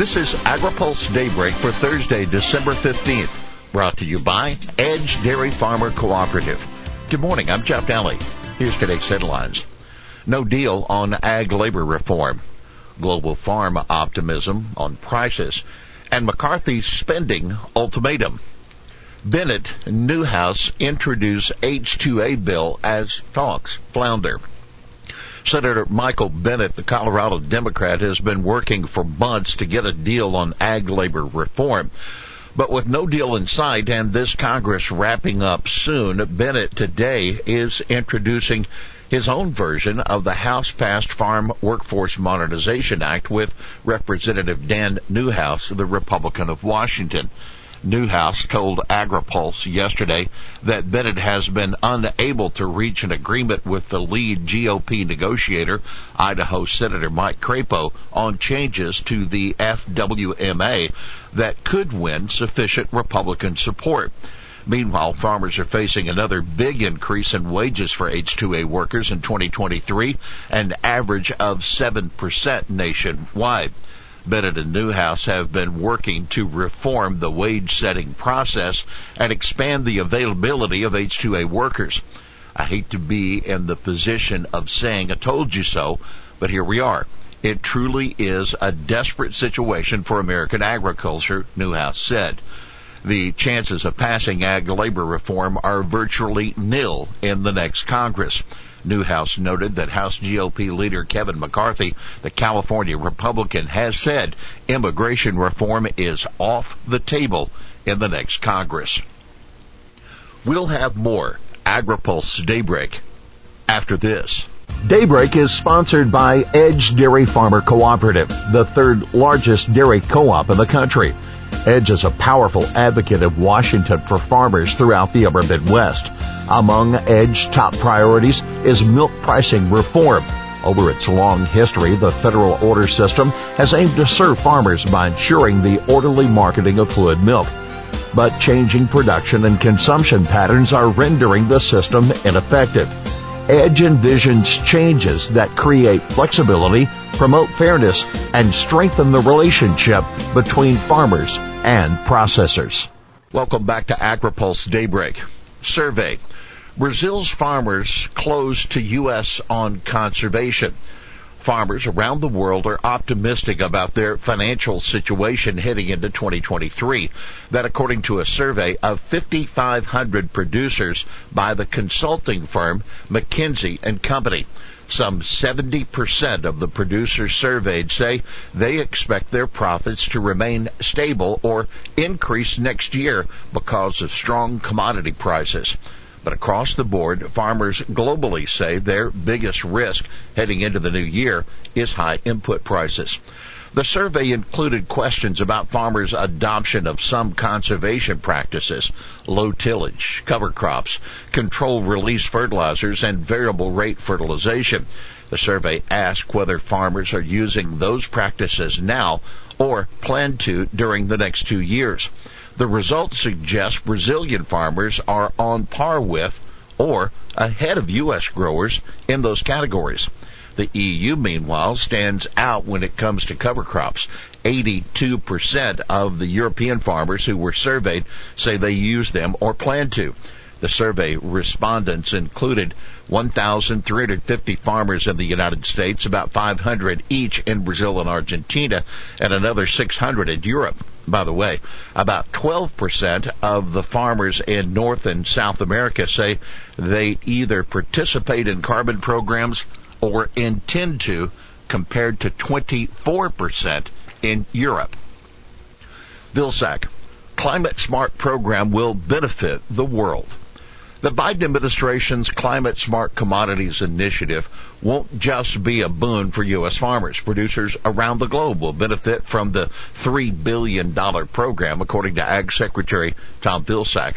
This is AgriPulse Daybreak for Thursday, December 15th, brought to you by Edge Dairy Farmer Cooperative. Good morning, I'm Jeff Nalley. Here's today's headlines. No deal on ag labor reform. Global farm optimism on prices. And McCarthy's spending ultimatum. Bennet Newhouse introduce H2A bill as talks flounder. Senator Michael Bennet, the Colorado Democrat, has been working for months to get a deal on ag labor reform. But with no deal in sight and this Congress wrapping up soon, Bennet today is introducing his own version of the House passed Farm Workforce Modernization Act with Representative Dan Newhouse, the Republican of Washington. Newhouse told AgriPulse yesterday that Bennet has been unable to reach an agreement with the lead GOP negotiator, Idaho Senator Mike Crapo, on changes to the FWMA that could win sufficient Republican support. Meanwhile, farmers are facing another big increase in wages for H2A workers in 2023, an average of 7% nationwide. Bennet and Newhouse have been working to reform the wage setting process and expand the availability of H2A workers. I hate to be in the position of saying I told you so, but here we are. It truly is a desperate situation for American agriculture, Newhouse said. The chances of passing ag labor reform are virtually nil in the next Congress. Newhouse noted that House GOP leader Kevin McCarthy, the California Republican, has said immigration reform is off the table in the next Congress. We'll have more AgriPulse Daybreak after this. Daybreak is sponsored by Edge Dairy Farmer Cooperative, the third largest dairy co-op in the country. Edge is a powerful advocate of Washington for farmers throughout the upper Midwest. Among EDGE's top priorities is milk pricing reform. Over its long history, the federal order system has aimed to serve farmers by ensuring the orderly marketing of fluid milk. But changing production and consumption patterns are rendering the system ineffective. Edge envisions changes that create flexibility, promote fairness, and strengthen the relationship between farmers and processors. Welcome back to AgriPulse Daybreak. Survey Brazil's farmers close to U.S. on conservation. Farmers around the world are optimistic about their financial situation heading into 2023. That according to a survey of 5,500 producers by the consulting firm McKinsey and Company. Some 70% of the producers surveyed say they expect their profits to remain stable or increase next year because of strong commodity prices. But across the board, farmers globally say their biggest risk heading into the new year is high input prices. The survey included questions about farmers' adoption of some conservation practices, low tillage, cover crops, controlled release fertilizers, and variable rate fertilization. The survey asked whether farmers are using those practices now or plan to during the next two years. The results suggest Brazilian farmers are on par with or ahead of U.S. growers in those categories. The EU, meanwhile, stands out when it comes to cover crops. 82% of the European farmers who were surveyed say they use them or plan to. The survey respondents included 1,350 farmers in the United States, about 500 each in Brazil and Argentina, and another 600 in Europe. By the way, about 12% of the farmers in North and South America say they either participate in carbon programs or intend to, compared to 24% in Europe. Vilsack, climate smart program will benefit the world. The Biden administration's Climate Smart Commodities Initiative won't just be a boon for U.S. farmers. Producers around the globe will benefit from the $3 billion program, according to Ag Secretary Tom Vilsack.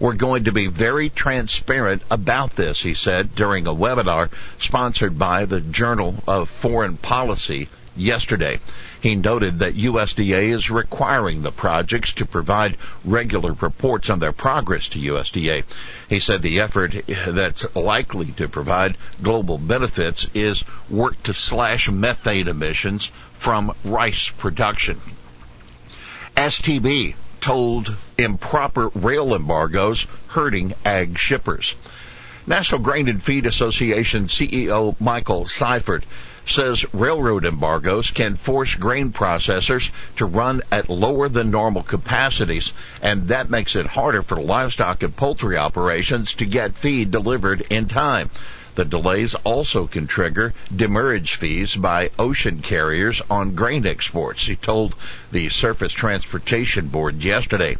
We're going to be very transparent about this, he said during a webinar sponsored by the Journal of Foreign Policy yesterday. He noted that USDA is requiring the projects to provide regular reports on their progress to USDA. He said the effort that's likely to provide global benefits is work to slash methane emissions from rice production. STB told improper rail embargoes hurting ag shippers. National Grain and Feed Association CEO Michael Seyfert says railroad embargoes can force grain processors to run at lower than normal capacities, and that makes it harder for livestock and poultry operations to get feed delivered in time. The delays also can trigger demurrage fees by ocean carriers on grain exports, he told the Surface Transportation Board yesterday.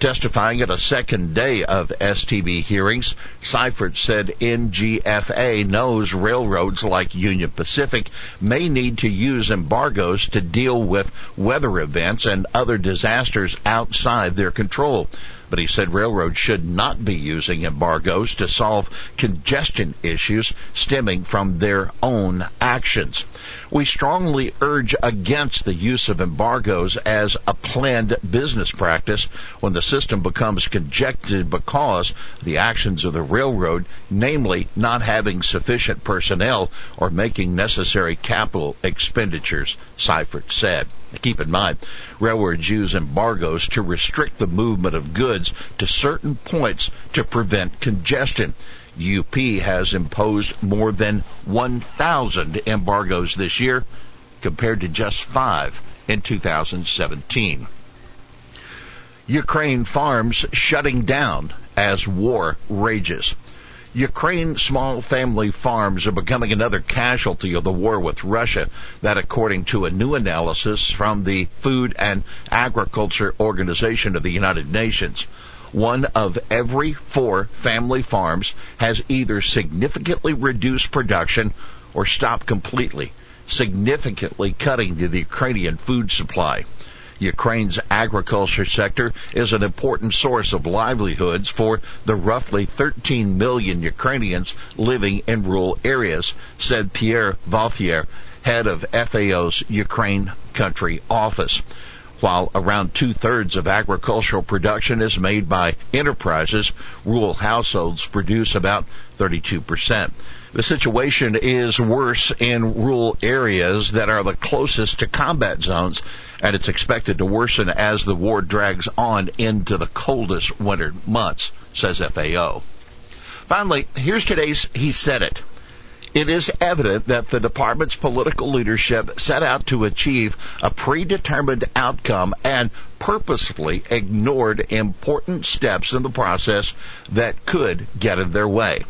Testifying at a second day of STB hearings, Seyfert said NGFA knows railroads like Union Pacific may need to use embargoes to deal with weather events and other disasters outside their control but he said railroads should not be using embargoes to solve congestion issues stemming from their own actions. We strongly urge against the use of embargoes as a planned business practice when the system becomes congested because the actions of the railroad, namely not having sufficient personnel or making necessary capital expenditures, Seyfert said. Keep in mind, railroads use embargoes to restrict the movement of goods to certain points to prevent congestion. UP has imposed more than 1,000 embargoes this year compared to just five in 2017. Ukraine farms shutting down as war rages. Ukraine small family farms are becoming another casualty of the war with Russia. That according to a new analysis from the Food and Agriculture Organization of the United Nations. One of every four family farms has either significantly reduced production or stopped completely, significantly cutting the Ukrainian food supply. Ukraine's agriculture sector is an important source of livelihoods for the roughly 13 million Ukrainians living in rural areas, said Pierre Vauthier, head of FAO's Ukraine country office. While around two thirds of agricultural production is made by enterprises, rural households produce about 32%. The situation is worse in rural areas that are the closest to combat zones, and it's expected to worsen as the war drags on into the coldest winter months, says FAO. Finally, here's today's He Said It. It is evident that the department's political leadership set out to achieve a predetermined outcome and purposefully ignored important steps in the process that could get in their way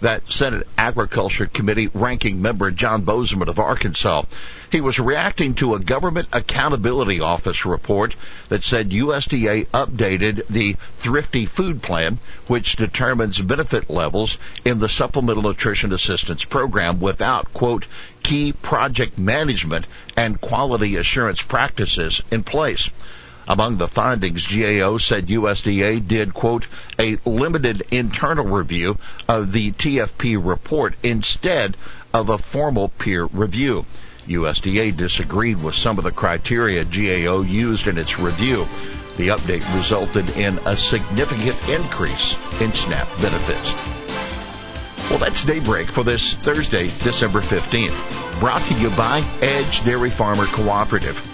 that Senate Agriculture Committee ranking member John Boozman of Arkansas. He was reacting to a Government Accountability Office report that said USDA updated the Thrifty Food Plan, which determines benefit levels in the Supplemental Nutrition Assistance Program without, quote, key project management and quality assurance practices in place. Among the findings, GAO said USDA did, quote, a limited internal review of the TFP report instead of a formal peer review. USDA disagreed with some of the criteria GAO used in its review. The update resulted in a significant increase in SNAP benefits. Well, that's Daybreak for this Thursday, December 15th. Brought to you by Edge Dairy Farmer Cooperative.